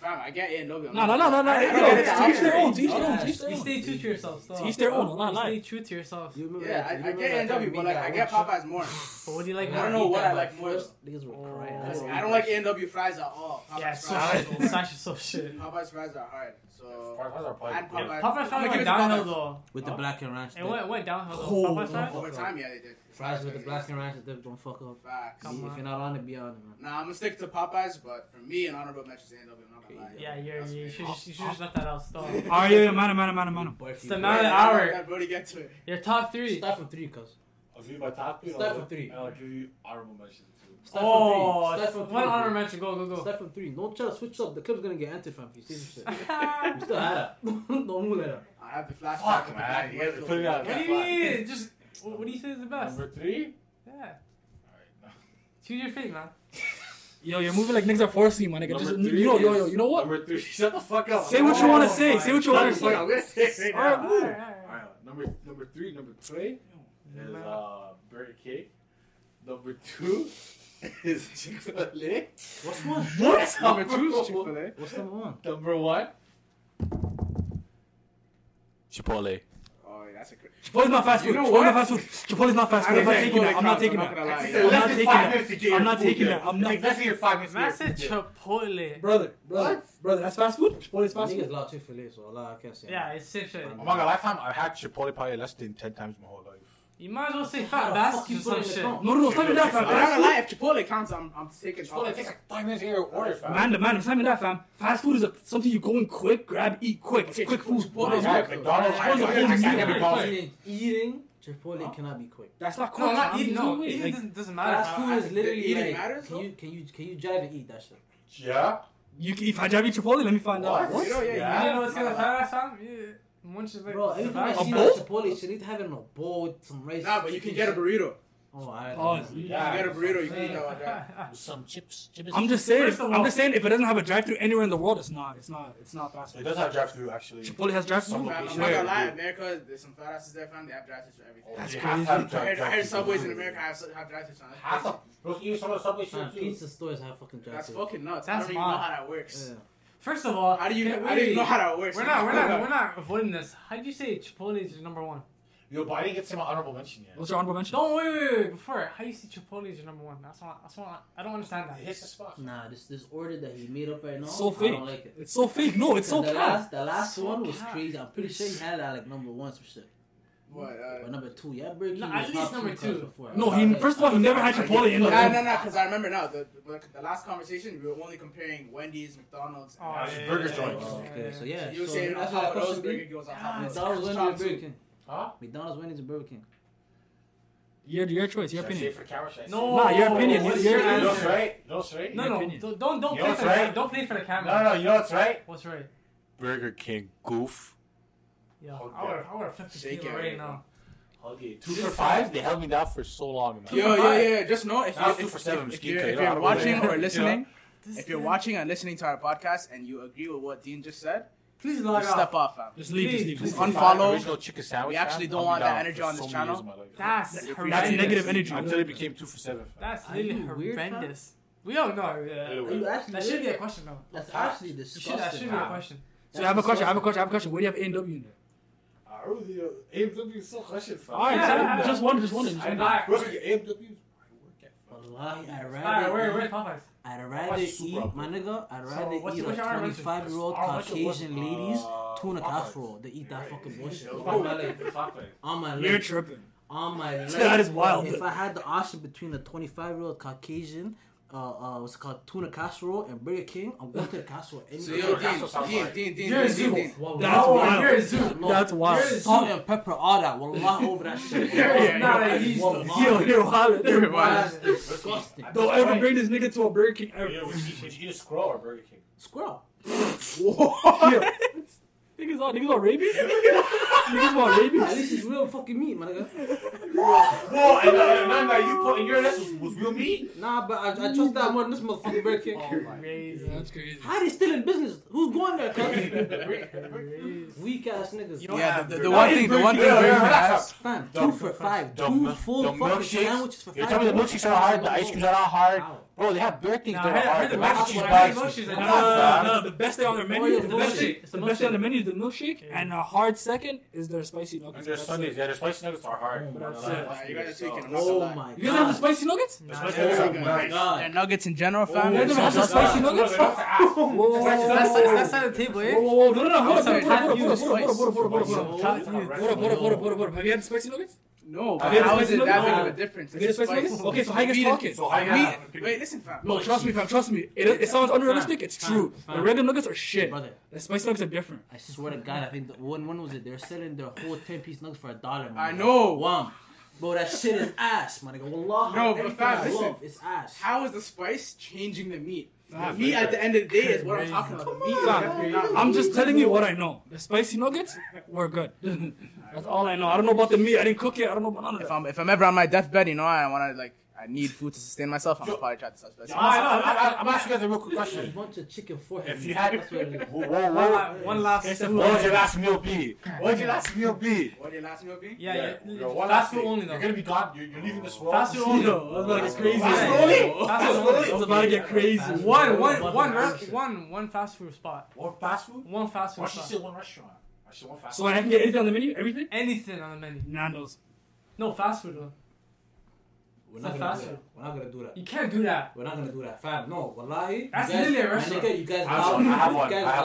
I, get it. Love it. No, no, no, no, no. Teach their own. Teach their own. Teach their own. You stay true to yourself. Stop. Teach their own. No, no. Stay true to yourself. Yeah, I, I get N W. but like I get Popeyes more. But what do you like? I don't know what I like more. Niggas were crying. Oh. I don't like N W. fries at all. Yeah, Popeyes fries are hard. So Popeyes are probably. And downhill though. With the black and ranch. It went, went downhill though. Popeyes. Over time, yeah, they did. Fries with the black and ranch they don't fuck up. Facts. Come See, on. if you're not on it, be on it, man. Nah, I'm gonna stick to Popeyes, but for me, an honorable mention is AW. I'm not gonna lie. Yeah, you're, That's you should you should just let that out. Stop. Are you yeah, man, man, man, man. Boy, if It's the man of the hour. I'll get to it. Your top three. Start from three, cuz. I'll give you my top three. Start I'll- oh, three. I'll give you honorable mentions. Start oh, from three. One honor mention. Go, go, go. Start from three. No chance. Switch up. The club's gonna get anti fan You see this shit. you still had it. No move there. I have the flash. Fuck, man. You guys are out. What do you mean? Just what do you say is the best? Number three. Yeah. All right. No. Choose your fate, man. Yo, you're moving like niggas are forcing you, my nigga. Just, three yo, yo, yo, you know what? Number three. Shut the fuck up. Say what oh, you want to say. Say what you want to say. I'm gonna say it right. All right, move. All right, all right. Number number three, number three is uh, Burger Cake. Number two is Chick Fil A. What's one? What? Number two is Chick Fil A. What's number one? Number one. Chipotle. Oh, that's a good. Chipotle's not fast food. You know Chipotle's not fast food. Chipotle's not fast food. I'm not taking that. I'm not taking that. I'm not taking that. I'm not taking that. I'm not. Let's hear five minutes. Man said Chipotle. Brother, brother, what? brother. That's fast food. Chipotle's fast food. Niggas love Chick Fil A, so Allah, I can't say. Yeah, it's shit. Oh my god, I found I had Chipotle probably less than ten times my whole life. You might as well say fat basket or some shit. No, no, no, stop even that, fam. I'm not gonna lie, if Chipotle counts, I'm, I'm taking Chipotle. Chipotle takes like five minutes to get your order, fam. Man, man, stop even that, fam. Fast food is a, something you go in quick, grab, eat quick. It's okay, quick food. Chipotle is quick. can't even whole meal. Eating. Chipotle huh? cannot be quick. That's not quick. No, not eating. No, no eating doesn't, matter. Fast food is literally like, can you can you can you drive and eat that shit? Yeah. You if I drive you Chipotle, let me find what? out. What? You know, yeah, yeah. You know what's gonna happen, fam? Yeah. Munch is like Bro, every time I see like Chipotle, she need to have in a bowl, some rice. Nah, but you can get a burrito. Oh, I oh, yeah. You get a burrito, you can eat that one. Some chips, chips. I'm just saying. I'm just saying. If it doesn't have a drive-through anywhere in the world, it's not. It's not. It's not fast food. It does have drive-through actually. Chipotle has drive-through. I'm not gonna lie, America, there's some fat asses there. Found they have drive-throughs for everything. That's yeah, crazy. Have, have, have, I heard subways in America have, have drive-throughs. Half of, bro, you some of the subway too. Pizza stores have fucking drive-throughs. That's fucking nuts. That's I don't even know how that works. Yeah. First of all, how do you? Know, do you know how that works. We're not. We're not. We're not avoiding this. How do you say Chipotle is your number one? Yo, but I didn't get to my honorable mention yet. What's your honorable mention? No, wait, wait, wait. Before, how you see Chipotle is your number one? That's not. That's not. I don't understand that. It hits the spot. Nah, this this order that he made up right now. So fake. I don't like it. It's so fake. No, it's so. The cat. last, the last so one was cat. crazy. I'm pretty sure he had that like number one or shit. What? Uh, number two, yeah, Burger No, at least number two. Before. No, he first of all, he never had Chipotle in. No, no, no, because I remember now the, the last conversation we were only comparing Wendy's, McDonald's, oh, and yeah, burger yeah, joints. Yeah, okay, so yeah, so you were so saying that's how those Burger King on top. McDonald's, Wendy's, Burger King. Huh? McDonald's, Wendy's, Burger King. Your, your choice, your opinion. No, your opinion. What's your, your, right? You know what's right? No, no, don't don't play for right? the, don't play for the camera. No, no, you know what's right? What's right? Burger King goof. Yeah, I would, I would 50 Shake it. right now. Hug it. Two for five, they held me down for so long. man. Yo, yo, yeah. Just know if, you're, two for seven, if, if you're, if you're watching or listening, if you're watching and listening to our podcast and you agree with what Dean just said, Please log just step off. fam. Just leave, just leave. Just. Unfollow. Chicken sandwich. We actually don't want that energy on this channel. That's horrendous. That's negative energy. Until it became two for seven. That's really horrendous. We all know. That should be a question, though. That's actually Should- That should be a question. So I have a question. I have a question. I have a question. Where do you have A and W in there? just one, just one. I'd rather. Eat, my nigga, I'd rather so, eat a 25 year old Caucasian uh, tuna casserole than eat that fucking bullshit. On my leg. You're tripping. On my leg. That is wild. If I had the option between the 25 year old Caucasian uh, uh, what's it called tuna casserole and Burger King. I'm going to the casserole. Any so yo, Dean, Dean, Dean, Dean, you're a zoo. That's oh, wild. You're a zoo. That's wild. Salt and pepper, all that. Wallah over that shit. You're not a yeast. Yo, you're wild. You're wild. Disgusting. Don't ever bring this nigga to a Burger King ever. Would you eat a squirrel or Burger King? Squirrel. What? Niggas all niggas all rabies. niggas want rabies. This is real fucking meat, my nigga. Whoa, and uh, man, like you putting your ass was, was real meat. Nah, but I, I trust that more than this motherfucking bird kick. Oh my crazy. That's crazy. How they still in business? Who's going there, cuz? Weak ass niggas. Yeah, the, the, the one thing, the one thing Brayden. Fam, two for five, two full fucking sandwiches for five. You're telling me the milkshakes are hard, the ice creams are not hard. Bro, they have birthdays nah, that I heard, the milkshake's milkshake. like, no, no, the best thing on their menu is the milkshake. The best thing on the menu is the milkshake, and a hard second is their spicy nuggets. Their sundaes, yeah, their spicy nuggets are hard. But that's it. You guys are taking Oh my god. You guys have the spicy nuggets? The spicy nuggets are nice. And nuggets in general, fam. You guys have the spicy nuggets? Whoa, that's side of the table, eh? Whoa, whoa, no, no, no. Have you had spicy nuggets? No, but how is it that big of a difference? It's okay, so how you guys talking? So how Wait, listen, fam. No, trust me, fam. Trust me. It, it sounds unrealistic. It's true. The regular nuggets are shit. Brother, the spicy nuggets are different. I swear to God, I think the, when when was it? They're selling their whole ten piece nuggets for a dollar. I know. Wow. Bro, that shit is ass, my nigga. Wallah. No, but fam, listen. It's ass. How is the spice changing the meat? Ah, Me at the end of the day is what I'm talking about. I'm just telling you what I know. The spicy nuggets were good. That's all I know. I don't know about the meat. I didn't cook it. I don't know about none of that. If I'm if I'm ever on my deathbed, you know, I want to like I need food to sustain myself. I'm probably trying to substitute. No, I, am asking you guys a real quick question. A bunch of chicken forehead. If you had one last, it's what would your last meal be? What would your last meal be? What would your last meal be? Yeah, yeah. one fast food only. You're gonna be gone. You're, leaving this world. Fast food only. No, no, it's crazy. Fast food only. Fast food only. It's about to get crazy. One, one, one, one, one fast food spot. One fast food. One fast food. Why should say one restaurant? I should one fast. food? So I can get anything on the menu. Everything. Anything on the menu. Nando's. No fast food though. Não é fácil? We're not gonna do that. You can't do that. We're not gonna do that, fam. No, wallahi. That's guys, literally a restaurant. You guys I have, have one. I have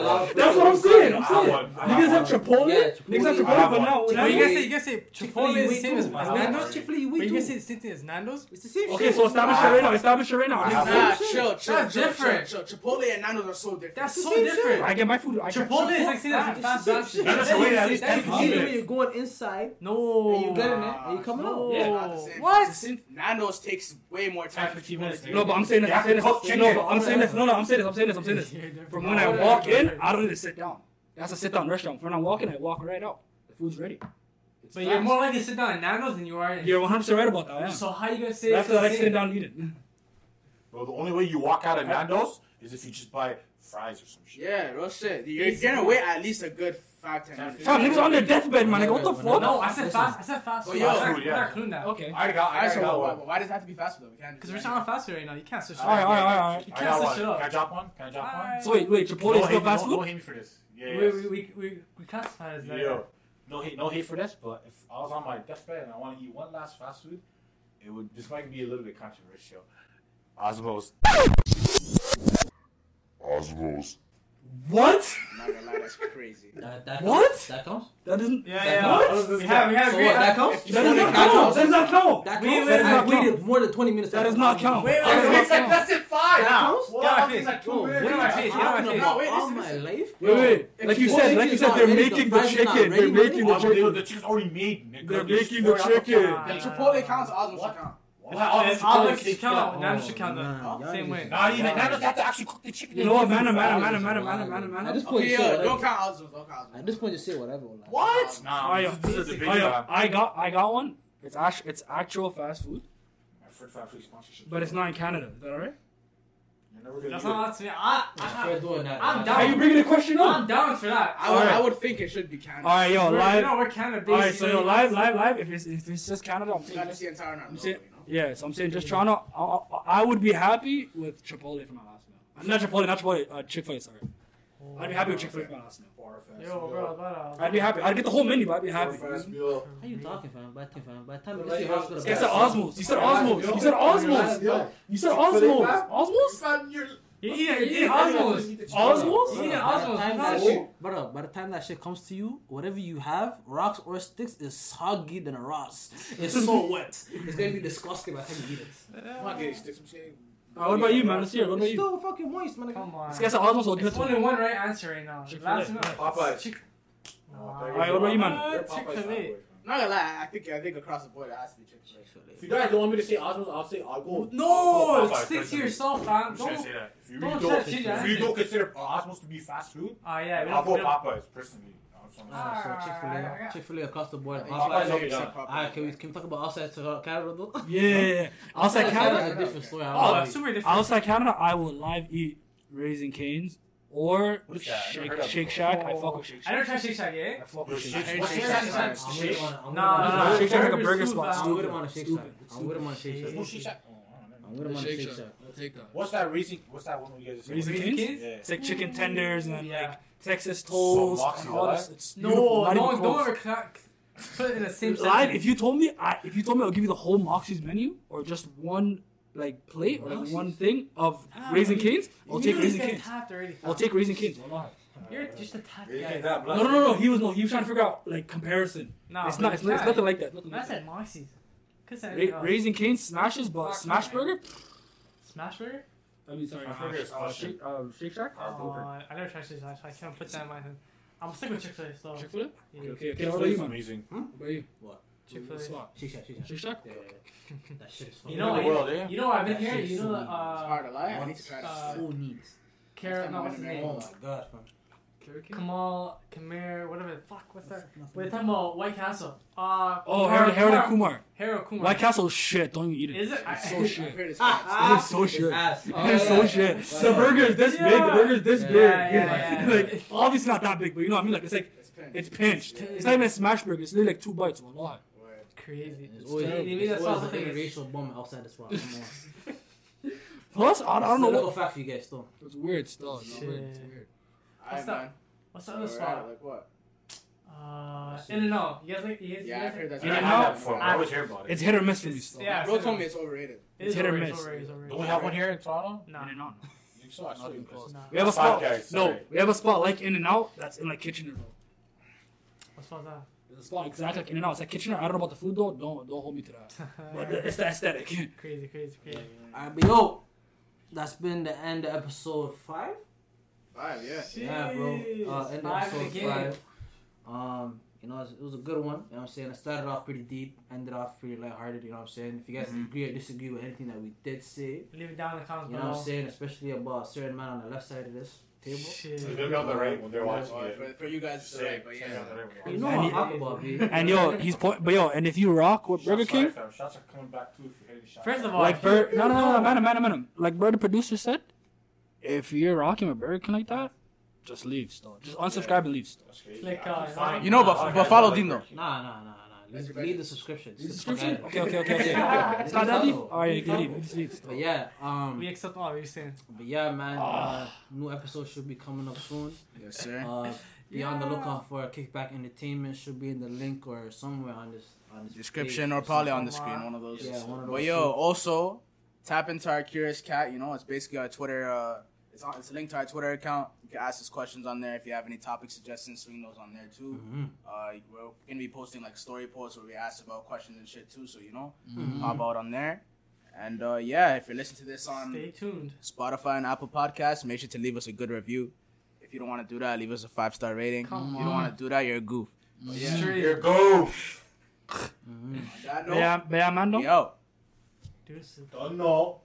one. That's, what I'm saying. I'm saying. Niggas have Chipotle. Yeah, Chipotle. Niggas have Chipotle, but now. You guys say you guys say Chipotle is the same as Nando's. Chipotle, we too. You guys say the same thing as Nando's. It's the same. Okay, so establish it right now. Establish it right now. Nah, chill, chill. That's different. Chipotle and Nando's are so different. That's so different. I get my food. Chipotle is like saying that's fast food. That's the way that is. You're going inside. No. And you get in it. And you come out. What? Nando's takes way more time. 15 minutes. No, but I'm saying this. I'm saying this. No, but I'm saying this. No, no, I'm saying this. I'm saying this. I'm saying this. From when I walk in, I don't need to sit down. That's a sit down restaurant. When I walk in, I walk right out. The food's ready. It's But you're more likely to sit down at Nando's than you are. In You're 100 percent right about that. Yeah. So how you gonna say? After that, I sit down and eat it. Bro, the only way you walk out of Nando's is if you just buy fries or some shit. Yeah, real shit. You're, you're gonna wait at least a good five ten minutes. Fam, niggas on their deathbed, man. Like, what the fuck? No, I said fast. I said fast Oh, food. yo. We're Food, we're yeah. that. Okay. I already got, I Alright, already so got why, one. why does it have to be fast food though? We can't. Because we're talking about fast food right now. You can't switch. All right, all right, all right, all right. You can't switch one. it Can I drop one? Can I drop one? Alright. So wait, wait, Chipotle is still fast no, no food? hate me for this. Yeah, We, we, we, we, we classify it as that. Yo, no hate, no hate for this, but if I was on my deathbed and I want to eat one last fast food, it would. This might be a little bit controversial. Osmow's. Osmow's. What? I'm not gonna lie, that's crazy. That, that What? Counts? That counts? That doesn't. Yeah, That yeah. counts? We have, we have, So we what, have- that counts? That does not count. That does not count. That Wait, counts? wait, I waited more than 20 minutes. That does not count. Wait, wait, wait, not count. That's it. Five. That counts? Get on my like two minutes. Get on my face. Get on my talking about Wait, all my life? Wait, wait. Like you said, like you said, they're making the the fries are not chicken. They're making the but they- chicken. the chicken's already made. nigga. They're making the pour the chicken. pan. If Chipotle counts, Osmow's should count. Wow, it's Alex Chicago, Nana Chicago, same way. Not even Nana's have to actually cook the chicken. No, man, man, man, oh, man, man, man, man. At this point, okay, yeah, don't count Osmond, don't count Osmond. At this point, just say whatever. Like. What? Nah, oh, yeah. this is the big I got, I got one. It's ash, it's actual fast food. Fast food sponsorship. But it's not in Canada. Is that alright? That's not to me. I, I, I, doing that, I'm down. Are you bringing the question up? I'm down for that. I would, right. I would think it should be Canada. All right, yo, live. You know, we're Canada. All right, so yo, live, live, live. If it's, if it's just Canada, I'm taking the entire. number yeah. So I'm saying just Toronto. I, I, I would be happy with Chipotle for my last meal. Not Chipotle, not Chipotle. Uh, Chick Fil A, sorry. I'd be happy with Chick Fil A for my last meal. Yo, bro, but, uh, I'd be happy. I'd get the whole menu, but I'd be happy. How you talking, fam? By the time, fam. By the time you Like, see hospital. You said Osmow's. You said Osmow's. You said Osmow's. You said Osmow's. Osmow's? You eat it, you eat Osmow's. Osmow's? You eat By Osmow's. the time that shit. shit, brother, by the time that shit comes to you, whatever you have, rocks or sticks, is soggy than a Ross. It's so wet. It's gonna be disgusting by the time you eat it. I'm not getting sticks. I'm saying. Alright, what about you, man? Let's hear. it. What about you? still fucking moist, man. Come on. This guy said Osmow's. So give it It's to only him. one right answer right now. Chick-fil-A. Last one. Popeyes. Chick- Alright, what about you, man? Chick-fil-A. Not gonna lie, I think I think across the board it has to be Chick Fil A. If you guys don't want me to say Osmow's, I'll say I'll go. No, Popeyes, stick to personally. yourself, fam. I'm just gonna Don't. say that. If you don't really try don't, to change if you don't consider Osmow's to be fast food, Ah, yeah. we I'll don't- go we don't- Popeyes personally. I'm sorry. So Ah, Chick Fil A, Chick Fil A across the board. I think Outside- Popeyes will be Popeyes- done. Alright, can we can we talk about outside to Canada though? Yeah, yeah, yeah. Outside Canada's Canada, a different story. I Oh, don't know. super different. outside Canada, I will live eat Raising Cane's or Shake, Shake Shack. I fuck with Shake Shack. I don't try Shake Shack, yet. I fuck with Shake Shack. Shake Shack. Shake Shack. Nah, Shake Shack's like a burger spot. I'm with him on a Shake Shack. I'm with him on a Shake Shack. No Shake Shack. I'm with him on Shake Shack. I'll take that. What's that Raising? What's that one we guys? Raising Kings. Yeah. It's like chicken tenders and like Texas toast. No, no, don't ever crack put it in the same. Live. If you told me, I, if you told me, I'll give you the whole Moxie's menu or just one like plate or like one thing of Ah, Raisin you- Canes, I'll you take knew Raisin this guy Canes. tapped already, fam. I'll take Raising Cane's. You're just a tapped Raisin guy. That No, no, no, no. He was no. He was trying to figure out like comparison. No, it's not. It's, it's nothing like that. Nothing I like that. said Moxie's. Could say Ra- anything else. Raising Cane's smashes, but Fuck, Smash. Burger. Smash Burger? I mean, sorry, Smash Burger is uh, awesome. Shake, um, Shake Shack. Oh, I never tried Shake Shack, so I can't put that in my head. I'm stick with Chick Fil A. So Chick Fil A. yeah. Okay, okay, okay. Chick-fil-A What about you, is man? amazing. What about you? What? Chick Fil A. Spot. Shake Shack, Shake Shack. Shake Shack. Yeah, yeah, yeah. That shit is You know, In the you, world, eh? you know, I've been That here. shit's You know, so It's uh, hard to lie. I need to try uh. Who needs? Carrot, no, what's his name? Oh my god, fam. Kamal, Kamir, whatever. the Fuck, what's that? We're talking about White Castle. Uh, Oh, Harold, Harold and Kumar. Harold Kumar. White Castle shit. Don't even eat it. Is it? It's I- so I've shit. heard it's Ah, It is so shit. ass. It is so shit. The burger is this big. The burger is this Yeah, big. yeah, yeah, yeah. like obviously not that big, but you know what I mean. Like it's like It's pin. it's pinched. It's not even a smash burger. It's literally like two bites. Wallahi. Crazy. There's always, They- they made there's that always sauce a look like interracial bum outside the spot. Plus, I, I don't know It's little what. fact for you guys, though. It's weird still. It's weird. It's weird. What's that? What's the So other spot? Like what? Uh, In and Out. You guys like? You guys, Yeah, you I've heard that's. I In and that Out? before. I always hear about it. It's hit or miss for me still. Yeah. Bro told me it's overrated. It is hit or miss. it's overrated, it's overrated. Don't we have one here in Toronto? No. In and out. You so? Saw Not you even guys. close. No. We have a spot. Guys, no, we have a spot like In and Out. That's in like Kitchener though. What spot is that? There's a spot exactly like In and Out. It's like Kitchener. I don't know about the food though. Don't don't hold me to that. But it's the aesthetic. Crazy, crazy, crazy. Alright, but yo, that's been the end of episode five. Five, yeah. Yeah, bro. Uh, end of Five episode the five. Um, You know, it was, it was a good one. You know what I'm saying? It started off pretty deep, ended off pretty lighthearted. You know what I'm saying? If you guys mm-hmm. agree or disagree with anything that we did say, Leave it down in the comments you know what. I'm saying? Especially about a certain man on the left side of this table. Shit. They're be on the right when they're watching Well, it. for, for you guys, it's Say- right, but say yeah. on the right when You know watching what And I'm talking about, B. And yo, he's point, but yo, and if you rock with. Burger Shots King, fired, fam. Shots are coming back too if you're hitting shots. First of all, like if you- Bird, no, no, no, no, man, man, man, like Bird, the producer said, if you're rocking with Burger King like that, just leave, still, just unsubscribe and leave. Still. That's crazy. Like, I uh, keep You know, but- a lot of but follow that Dean, though. Nah, nah, nah, nah. Leave, leave the subscription. Subscription? Okay, okay, okay, okay. Yeah, it's not that deep. though. All right, you leave. You can leave. But yeah, um, We accept all. What you saying? but yeah, man. Uh, new episode should be coming up soon. Yes, sir. Uh, be on the lookout for Kickback Entertainment. Should be in the link or somewhere on this on this Description page or probably on the screen, one of those. Yeah, one of those. But yo, also tap into our Curious Cat. You know, it's basically our Twitter. Uh, it's on. It's linked to our Twitter account. You can ask us questions on there. If you have any topic suggestions, swing those on there too. Mhm. Uh, we're gonna be posting like story posts where we ask about questions and shit too. So you know, Mhm. pop out on there. And uh, yeah, if you're listening to this on Stay tuned. Spotify and Apple Podcasts, make sure to leave us a good review. If you don't want to do that, leave us a five star rating. Come if you don't want to do that, you're a goof. Yeah. Here go. Mhm. On that But yeah, note, but yeah, Mando. yo. Deuces. Don't know.